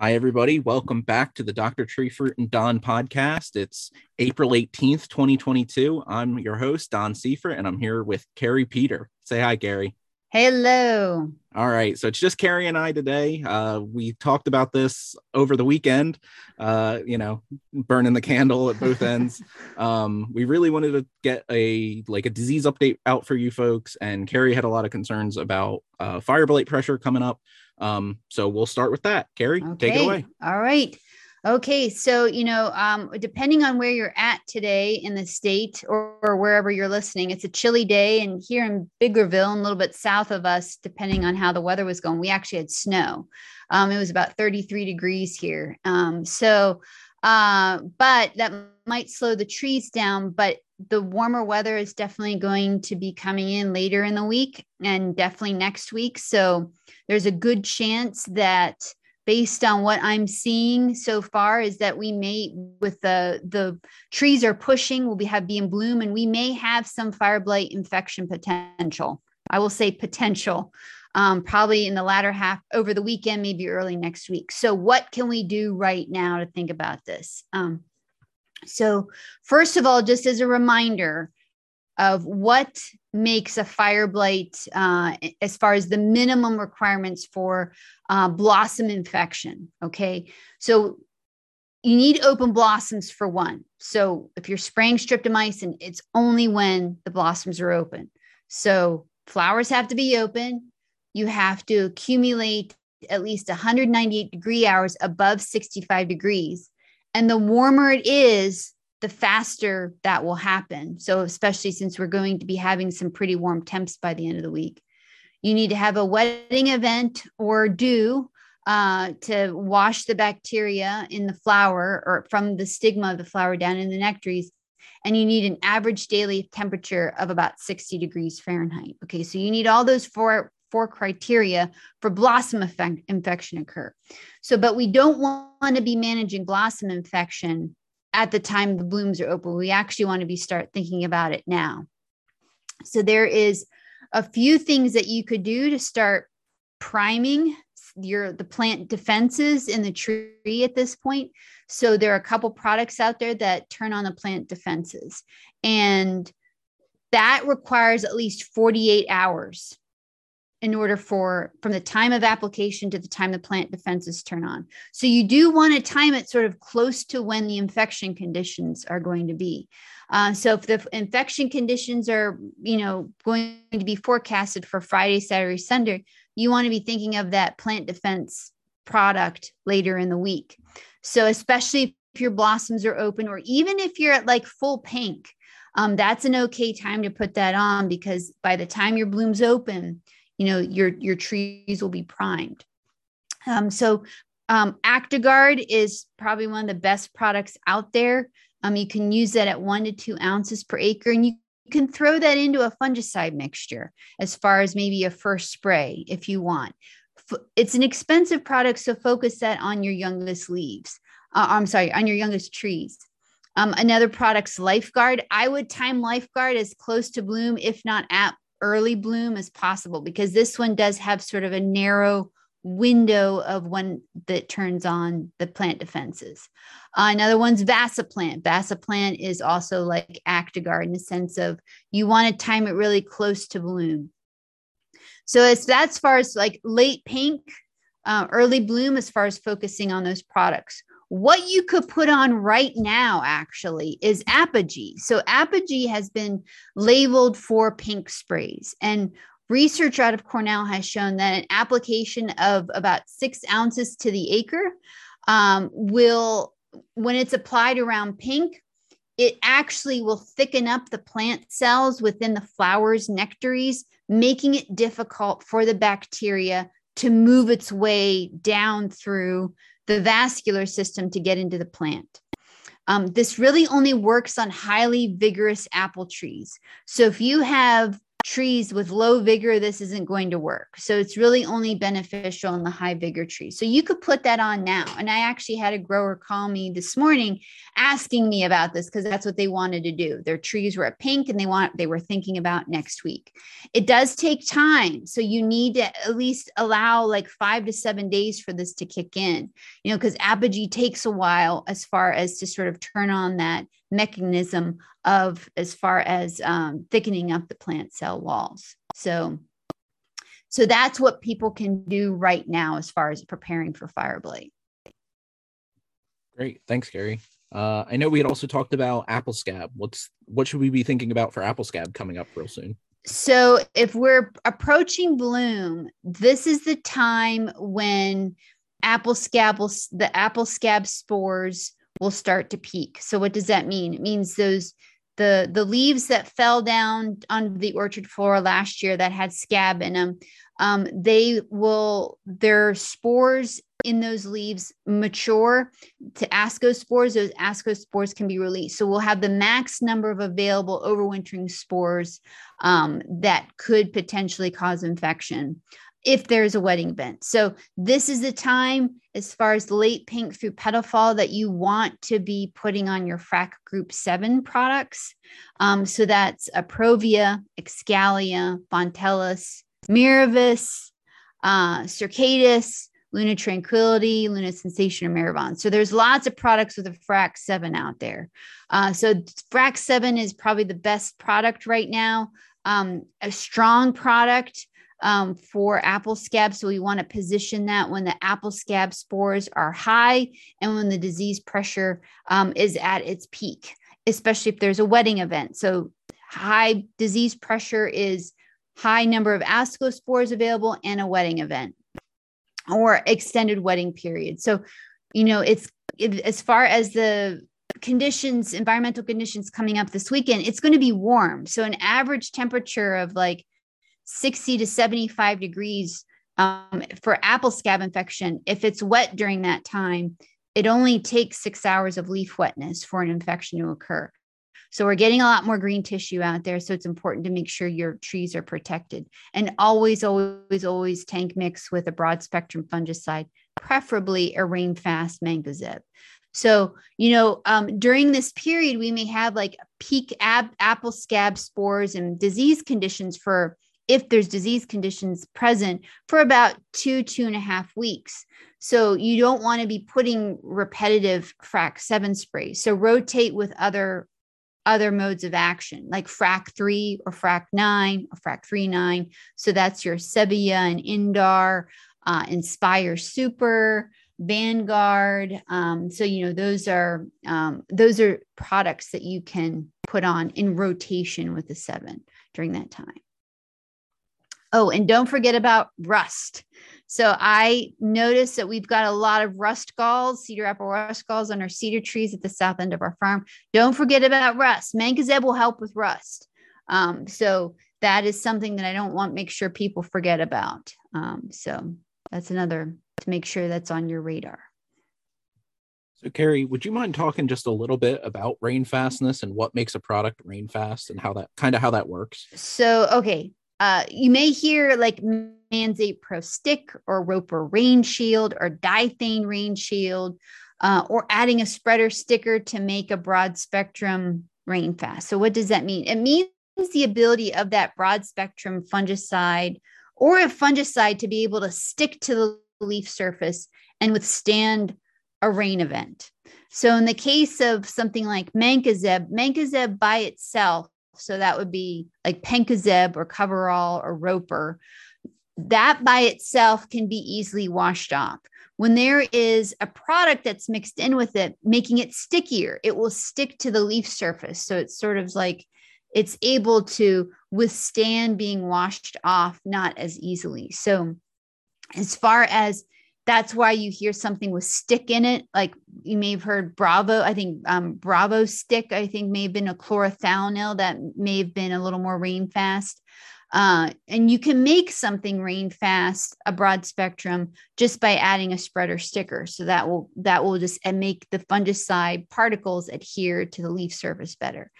Hi, everybody. Welcome back to the Dr. Tree Fruit and Don podcast. It's April 18th, 2022. I'm your host, Don Seifrit, and I'm here with Kari Peter. Say hi, Kari. Hello. All right. So it's just Kari and I today. Uh, we talked about this over the weekend, uh, you know, burning the candle at both ends. um, we really wanted to get a like a disease update out for you folks. And Carrie had a lot of concerns about uh, fire blight pressure coming up. Um, so we'll start with that. Kari, okay. take it away. All right. Okay, so you know, um, depending on where you're at today in the state or, or, wherever you're listening, it's a chilly day, and here in Biglerville, and a little bit south of us, depending on how the weather was going, we actually had snow. Um, it was about 33 degrees here. Um, so, uh, but that might slow the trees down. But the warmer weather is definitely going to be coming in later in the week and definitely next week. So there's a good chance that based on what I'm seeing so far is that we may with the the trees are pushing, we'll be have be in bloom and we may have some fire blight infection potential. I will say potential. Um, probably in the latter half over the weekend, maybe early next week. So, what can we do right now to think about this? Um, so, first of all, just as a reminder of what makes a fire blight uh, as far as the minimum requirements for uh, blossom infection. Okay. So, you need open blossoms for one. So, if you're spraying streptomycin, it's only when the blossoms are open. So, flowers have to be open. You have to accumulate at least 198 degree hours above 65 degrees and the warmer it is, the faster that will happen. So, especially since we're going to be having some pretty warm temps by the end of the week, you need to have a wetting event or do uh, to wash the bacteria in the flower or from the stigma of the flower down in the nectaries. And you need an average daily temperature of about 60 degrees Fahrenheit. Okay, so you need all those four four criteria for blossom effect, infection occur. So, but we don't want to be managing blossom infection at the time the blooms are open. We actually want to be start thinking about it now. So there is a few things that you could do to start priming your the plant defenses in the tree at this point. So there are a couple products out there that turn on the plant defenses and that requires at least 48 hours in order for from the time of application to the time the plant defenses turn on. So you do want to time it sort of close to when the infection conditions are going to be. Uh, so if the infection conditions are, you know, going to be forecasted for Friday, Saturday, Sunday, you want to be thinking of that plant defense product later in the week. So especially if your blossoms are open, or even if you're at like full pink, um, that's an okay time to put that on because by the time your blooms open, you know your your trees will be primed. Um, so um, actigard is probably one of the best products out there. Um, you can use that at one to two ounces per acre and you can throw that into a fungicide mixture as far as maybe a first spray if you want. It's an expensive product so focus that on your youngest leaves uh, i'm sorry on your youngest trees. Um, another product's LifeGard. I would time LifeGard as close to bloom if not at early bloom as possible because this one does have sort of a narrow window of when that turns on the plant defenses. Uh, another one's Vacciplant. Vacciplant is also like Actigard in the sense of you want to time it really close to bloom. So it's that's as far as like late pink, uh, early bloom, as far as focusing on those products. What you could put on right now actually is Apogee. So Apogee has been labeled for pink sprays and research out of Cornell has shown that an application of about six ounces to the acre um, will, when it's applied around pink, it actually will thicken up the plant cells within the flower's nectaries, making it difficult for the bacteria to move its way down through the vascular system to get into the plant. Um, this really only works on highly vigorous apple trees. So if you have trees with low vigor, this isn't going to work. So it's really only beneficial in the high vigor trees. So you could put that on now. And I actually had a grower call me this morning asking me about this because that's what they wanted to do. Their trees were at pink and they want they were thinking about next week. It does take time. So you need to at least allow like five to seven days for this to kick in, you know, because apogee takes a while as far as to sort of turn on that mechanism of as far as um, thickening up the plant cell walls. So, so that's what people can do right now as far as preparing for fire blight. Great, thanks, Kari. Uh, I know we had also talked about apple scab. What's what should we be thinking about for apple scab coming up real soon? So, if we're approaching bloom, this is the time when apple scab will, the apple scab spores will start to peak. So, what does that mean? It means those the the leaves that fell down on the orchard floor last year that had scab in them um, they will their spores in those leaves mature to ascospores those ascospores can be released so we'll have the max number of available overwintering spores um, that could potentially cause infection if there's a wetting event. So this is the time as far as late pink through petal fall that you want to be putting on your frac group seven products. Um, so that's Aprovia, Excalia, Fontelis, Miravis, uh, Sercadis, Luna Tranquility, Luna Sensation, or Merivon. So there's lots of products with a Frac 7 out there. Uh, so Frac 7 is probably the best product right now. Um, a strong product um, for apple scab. So we want to position that when the apple scab spores are high and when the disease pressure um, is at its peak, especially if there's a wetting event. So high disease pressure is high number of ascospores available and a wetting event or extended wetting period. So, you know, it's it, as far as the conditions, environmental conditions coming up this weekend, it's going to be warm. So, an average temperature of like 60 to 75 degrees um, for apple scab infection. If it's wet during that time, it only takes six hours of leaf wetness for an infection to occur. So we're getting a lot more green tissue out there. So it's important to make sure your trees are protected and always, always, always tank mix with a broad spectrum fungicide, preferably a rain fast mancozeb. So, you know, um, during this period, we may have like peak ab- apple scab spores and disease conditions for if there's disease conditions present for about two, two and a half weeks. So you don't want to be putting repetitive frac seven sprays. So rotate with other other modes of action like frac 3 or frac 9 or frac 3 9 so that's your sebia and indar uh, inspire super Vangard um, so you know those are um, those are products that you can put on in rotation with the seven during that time Oh, and don't forget about rust. So I noticed that we've got a lot of rust galls, cedar apple rust galls on our cedar trees at the south end of our farm. Don't forget about rust. Mancozeb will help with rust. Um, so that is something that I don't want make sure people forget about. Um, so that's another to make sure that's on your radar. So Kari, would you mind talking just a little bit about rain fastness and what makes a product rain fast and how that kind of how that works? So okay, uh, you may hear like Manzate Pro Stick or Roper Rain Shield or Dithane Rain Shield, uh, or adding a spreader sticker to make a broad spectrum rain fast. So, what does that mean? It means the ability of that broad spectrum fungicide or a fungicide to be able to stick to the leaf surface and withstand a rain event. So, in the case of something like Mancozeb, Mancozeb by itself so that would be like Penncozeb or Koverall or Roper. That by itself can be easily washed off. When there is a product that's mixed in with it, making it stickier, it will stick to the leaf surface. So it's sort of like it's able to withstand being washed off not as easily. So, as far as that's why you hear something with stick in it. Like you may have heard Bravo. I think um, Bravo stick, I think may have been a chlorothalonil that may have been a little more rain fast. Uh, and you can make something rain fast, a broad spectrum, just by adding a spreader sticker. So that will that will just and make the fungicide particles adhere to the leaf surface better.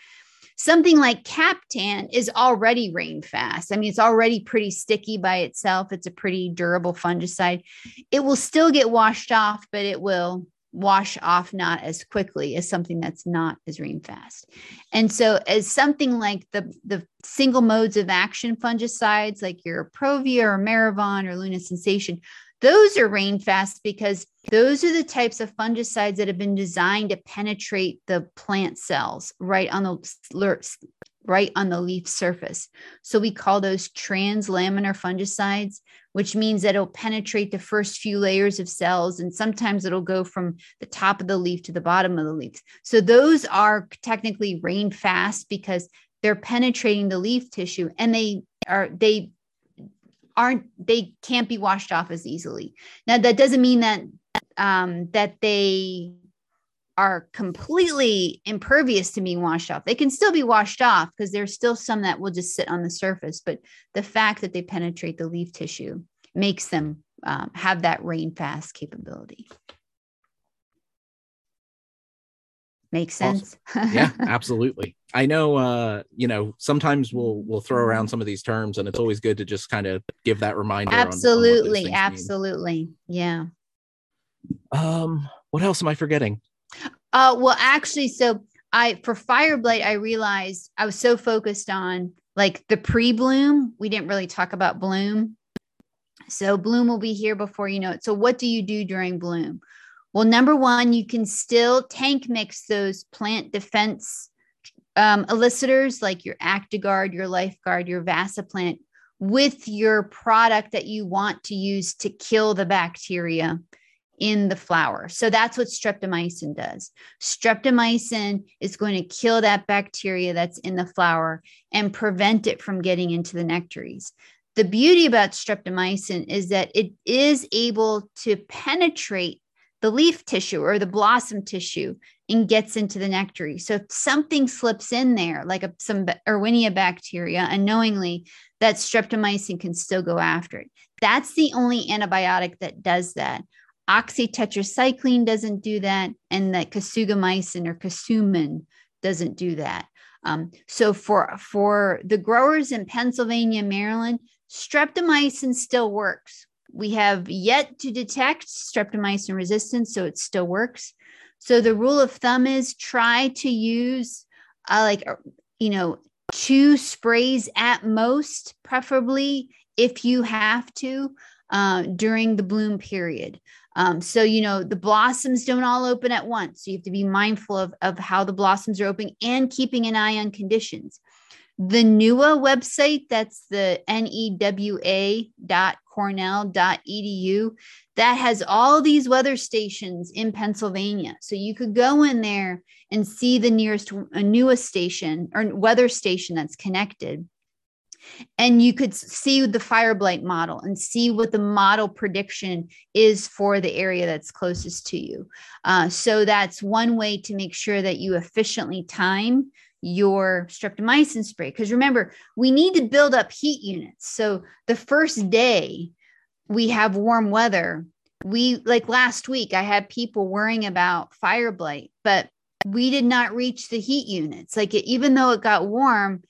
Something like Captan is already rain fast. I mean, it's already pretty sticky by itself. It's a pretty durable fungicide. It will still get washed off, but it will wash off not as quickly as something that's not as rain fast. And so as something like the the single modes of action fungicides like your Provia or Merivon or Luna Sensation, those are rain fast because those are the types of fungicides that have been designed to penetrate the plant cells right on the right on the leaf surface. So we call those translaminar fungicides, which means that it'll penetrate the first few layers of cells and sometimes it'll go from the top of the leaf to the bottom of the leaf. So those are technically rain fast because they're penetrating the leaf tissue and they are they aren't they can't be washed off as easily. Now that doesn't mean that um, that they are completely impervious to being washed off. They can still be washed off because there's still some that will just sit on the surface, but the fact that they penetrate the leaf tissue makes them um, have that rain fast capability. Makes sense. Awesome. yeah, absolutely. I know uh, you know, sometimes we'll we'll throw around some of these terms and it's always good to just kind of give that reminder. Absolutely, on, on absolutely. Mean. Yeah. Um, what else am I forgetting? Uh well actually so I for fire blight I realized I was so focused on like the pre-bloom. We didn't really talk about bloom. So bloom will be here before you know it. So what do you do during bloom? Well, number one, you can still tank mix those plant defense um, elicitors like your Actigard, your LifeGard, your Vacciplant with your product that you want to use to kill the bacteria in the flower. So that's what streptomycin does. Streptomycin is going to kill that bacteria that's in the flower and prevent it from getting into the nectaries. The beauty about streptomycin is that it is able to penetrate the leaf tissue or the blossom tissue and gets into the nectary. So if something slips in there, like a, some Erwinia bacteria, unknowingly, that streptomycin can still go after it. That's the only antibiotic that does that. Oxytetracycline doesn't do that, and that kasugamycin or kasumin doesn't do that. Um, so for for the growers in Pennsylvania, Maryland, streptomycin still works we have yet to detect streptomycin resistance, so it still works. So the rule of thumb is try to use uh, like uh, you know two sprays at most, preferably if you have to uh, during the bloom period. Um, so you know the blossoms don't all open at once. So you have to be mindful of, of how the blossoms are opening and keeping an eye on conditions. The NEWA website, that's the newa.cornell.edu, that has all these weather stations in Pennsylvania. So you could go in there and see the nearest NEWA station or weather station that's connected. And you could see the fire blight model and see what the model prediction is for the area that's closest to you. Uh, so that's one way to make sure that you efficiently time your streptomycin spray. Because remember, we need to build up heat units. So the first day we have warm weather, we like last week, I had people worrying about fire blight, but we did not reach the heat units. Like it, even though it got warm,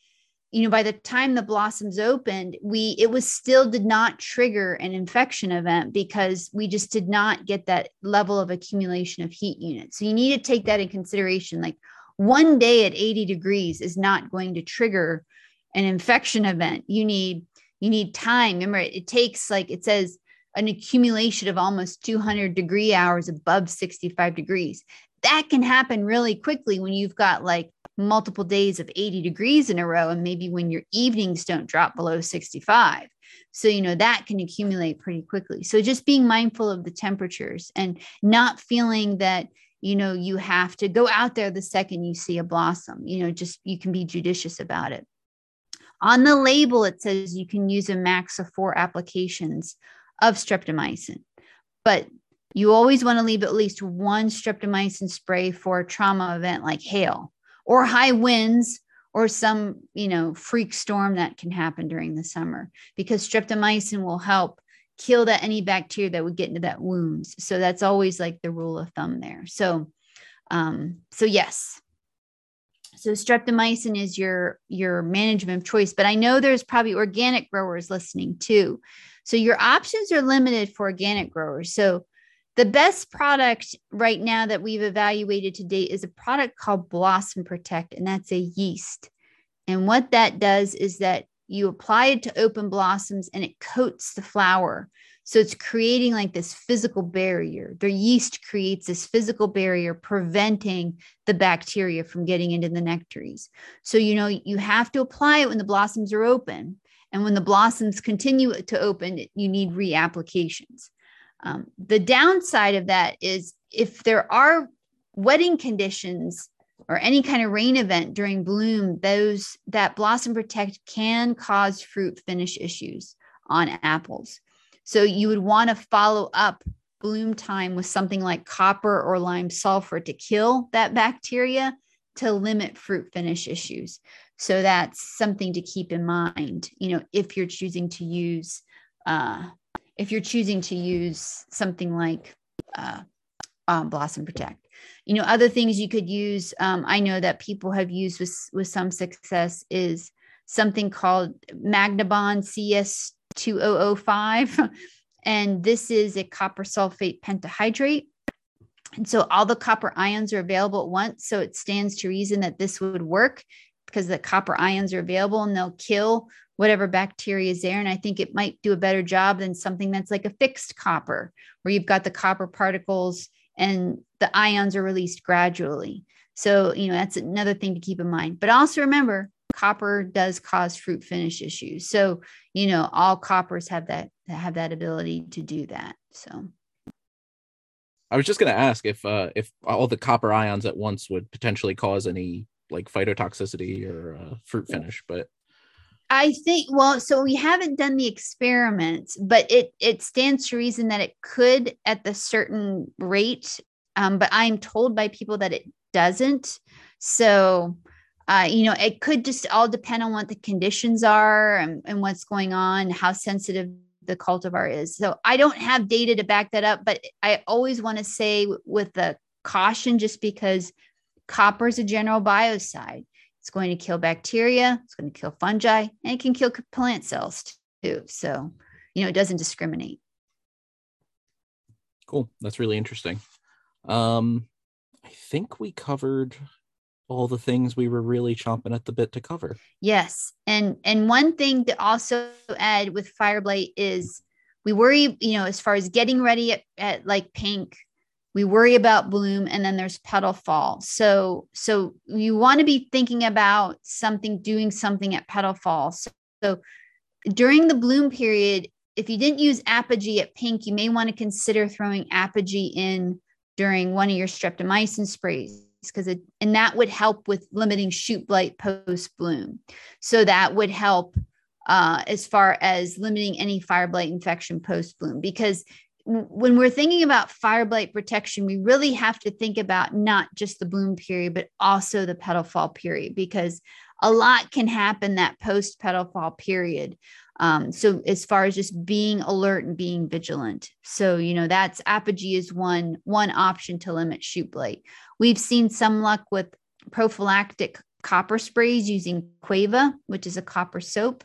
you know, by the time the blossoms opened, we it was still did not trigger an infection event because we just did not get that level of accumulation of heat units. So you need to take that in consideration. Like, one day at 80 degrees is not going to trigger an infection event. You need you need time. Remember it, takes like it says an accumulation of almost 200 degree hours above 65 degrees. That can happen really quickly when you've got like multiple days of 80 degrees in a row and maybe when your evenings don't drop below 65 so you know that can accumulate pretty quickly. So just being mindful of the temperatures and not feeling that you know you have to go out there the second you see a blossom you know just you can be judicious about it. On the label it says you can use a max of four applications of streptomycin but you always want to leave at least one streptomycin spray for a trauma event like hail or high winds or some you know freak storm that can happen during the summer because streptomycin will help kill that any bacteria that would get into that wounds. So that's always like the rule of thumb there. So, um, so yes. So streptomycin is your your management of choice, but I know there's probably organic growers listening too. So your options are limited for organic growers. So the best product right now that we've evaluated to date is a product called Blossom Protect, and that's a yeast. And what that does is that you apply it to open blossoms and it coats the flower. So it's creating like this physical barrier. The yeast creates this physical barrier, preventing the bacteria from getting into the nectaries. So, you know, you have to apply it when the blossoms are open. And when the blossoms continue to open, you need reapplications. Um, the downside of that is if there are wetting conditions or any kind of rain event during bloom, those that blossom protect can cause fruit finish issues on apples. So you would want to follow up bloom time with something like copper or lime sulfur to kill that bacteria to limit fruit finish issues. So that's something to keep in mind, you know, if you're choosing to use uh, if you're choosing to use something like uh, um, Blossom Protect. You know, other things you could use, um, I know that people have used with, with some success is something called Magna-Bon CS2005. And this is a copper sulfate pentahydrate. And so all the copper ions are available at once. So it stands to reason that this would work because the copper ions are available and they'll kill whatever bacteria is there. And I think it might do a better job than something that's like a fixed copper, where you've got the copper particles and the ions are released gradually. So, you know, that's another thing to keep in mind. But also remember, copper does cause fruit finish issues. So, you know, all coppers have that have that ability to do that. So I was just going to ask if uh if all the copper ions at once would potentially cause any like phytotoxicity or uh, fruit finish, but I think well, so we haven't done the experiments, but it it stands to reason that it could at the certain rate. Um, but I'm told by people that it doesn't. So uh, you know, it could just all depend on what the conditions are and, and what's going on, how sensitive the cultivar is. So I don't have data to back that up, but I always want to say with the caution, just because copper is a general biocide. It's going to kill bacteria, it's going to kill fungi, and it can kill plant cells too. So, you know, it doesn't discriminate. Cool. That's really interesting. Um, I think we covered all the things we were really chomping at the bit to cover. Yes. And and one thing to also add with fire blight is we worry, you know, as far as getting ready at, at like pink we worry about bloom and then there's petal fall. So so you want to be thinking about something doing something at petal fall. So, so during the bloom period if you didn't use apogee at pink you may want to consider throwing apogee in during one of your streptomycin sprays because it and that would help with limiting shoot blight post bloom so that would help uh, as far as limiting any fire blight infection post bloom because when we're thinking about fire blight protection, we really have to think about not just the bloom period, but also the petal fall period, because a lot can happen that post petal fall period. Um, so as far as just being alert and being vigilant. So, you know, that's apogee is one, one option to limit shoot blight. We've seen some luck with prophylactic copper sprays using Cueva, which is a copper soap.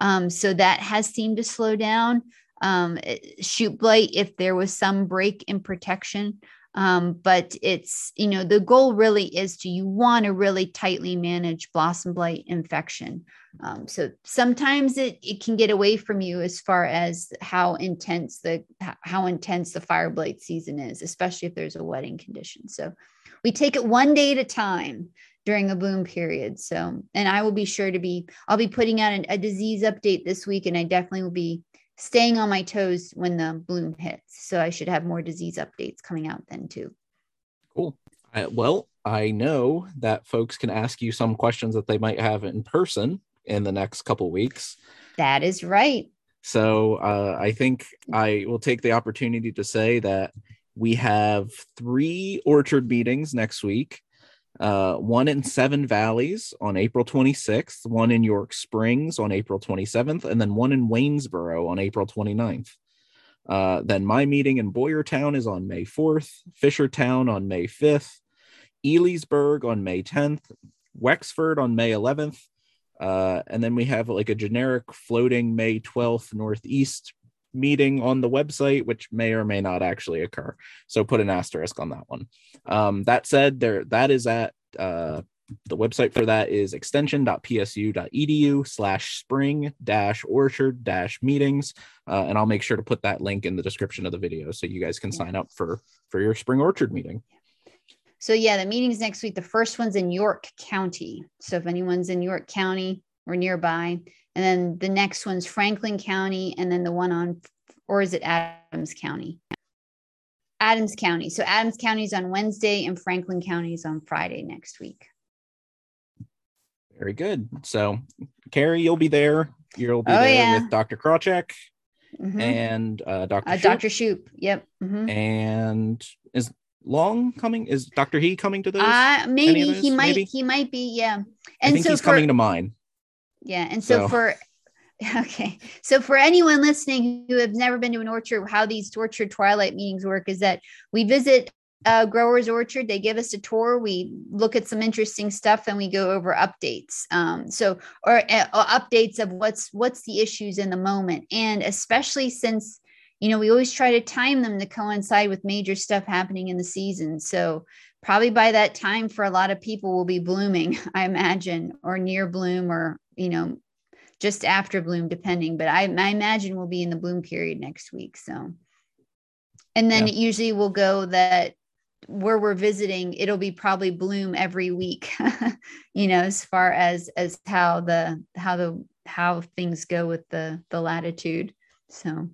Um, so that has seemed to slow down um, shoot blight if there was some break in protection. Um, but it's, you know, the goal really is to you want to really tightly manage blossom blight infection. Um, so sometimes it, it can get away from you as far as how intense the how intense the fire blight season is, especially if there's a wetting condition. So we take it one day at a time during the bloom period. So, and I will be sure to be, I'll be putting out an, a disease update this week, and I definitely will be staying on my toes when the bloom hits. So I should have more disease updates coming out then too. Cool. Uh, well, I know that folks can ask you some questions that they might have in person in the next couple weeks. That is right. So uh, I think I will take the opportunity to say that we have three orchard meetings next week uh, one in Seven Valleys on April 26th, one in York Springs on April 27th, and then one in Waynesboro on April 29th. Uh, then my meeting in Boyertown is on May 4th, Fishertown on May 5th, Elysburg on May 10th, Wexford on May 11th. Uh, and then we have like a generic floating May 12th Northeast meeting on the website, which may or may not actually occur. So put an asterisk on that one. Um, that said, there that is at uh, the website for that is extension.psu.edu slash spring dash orchard dash meetings. Uh, and I'll make sure to put that link in the description of the video so you guys can sign up for for your spring orchard meeting. So yeah, the meeting's next week. The first one's in York County. So if anyone's in York County or nearby, and then the next one's Franklin County, and then the one on, or is it Adams County? Adams County. So Adams County is on Wednesday, and Franklin County is on Friday next week. Very good. So, Kari, you'll be there. You'll be Oh, there yeah. with Dr. Krawczyk Mhm. and uh, Dr. Uh, Schupp. Dr. Schupp. Yep. Mhm. And is Long coming? Is Dr. He coming to those? Uh, maybe those? he might. Maybe? He might be. Yeah. I And think so he's for, coming to mine. Yeah. And so, So- for okay. So for anyone listening who have never been to an orchard, how these orchard twilight meetings work is that we visit a grower's orchard, they give us a tour, we look at some interesting stuff and we go over updates. Um, so or uh, uh, updates of what's what's the issues in the moment. And especially since you know, we always try to time them to coincide with major stuff happening in the season. So probably by that time for a lot of people will be blooming, I imagine, or near bloom or, you know, just after bloom, depending. But I, I imagine we'll be in the bloom period next week. So, and then Yeah. it usually will go that where we're visiting, it'll be probably bloom every week, you know, as far as as how the how the how things go with the the latitude. So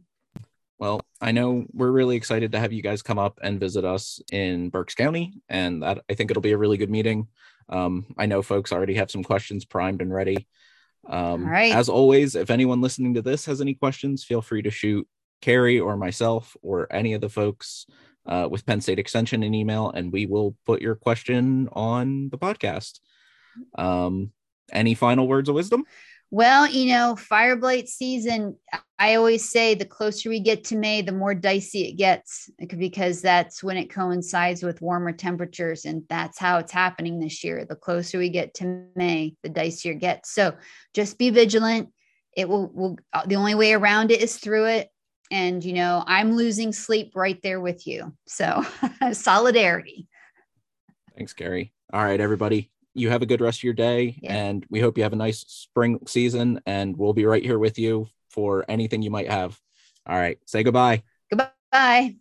Well, I know we're really excited to have you guys come up and visit us in Berks County, and that I think it'll be a really good meeting. Um, I know folks already have some questions primed and ready. Um, All right. As always, if anyone listening to this has any questions, feel free to shoot Kari or myself or any of the folks uh, with Penn State Extension an email, and we will put your question on the podcast. Um, any final words of wisdom? Well, you know, fire blight season, I always say the closer we get to May, the more dicey it gets because that's when it coincides with warmer temperatures. And that's how it's happening this year. The closer we get to May, the dicier it gets. So just be vigilant. It will, will uh, the only way around it is through it. And, you know, I'm losing sleep right there with you. So solidarity. Thanks, Kari. All right, everybody. You have a good rest of your day, Yeah. and we hope you have a nice spring season. And we'll be right here with you for anything you might have. All right, say goodbye. Goodbye.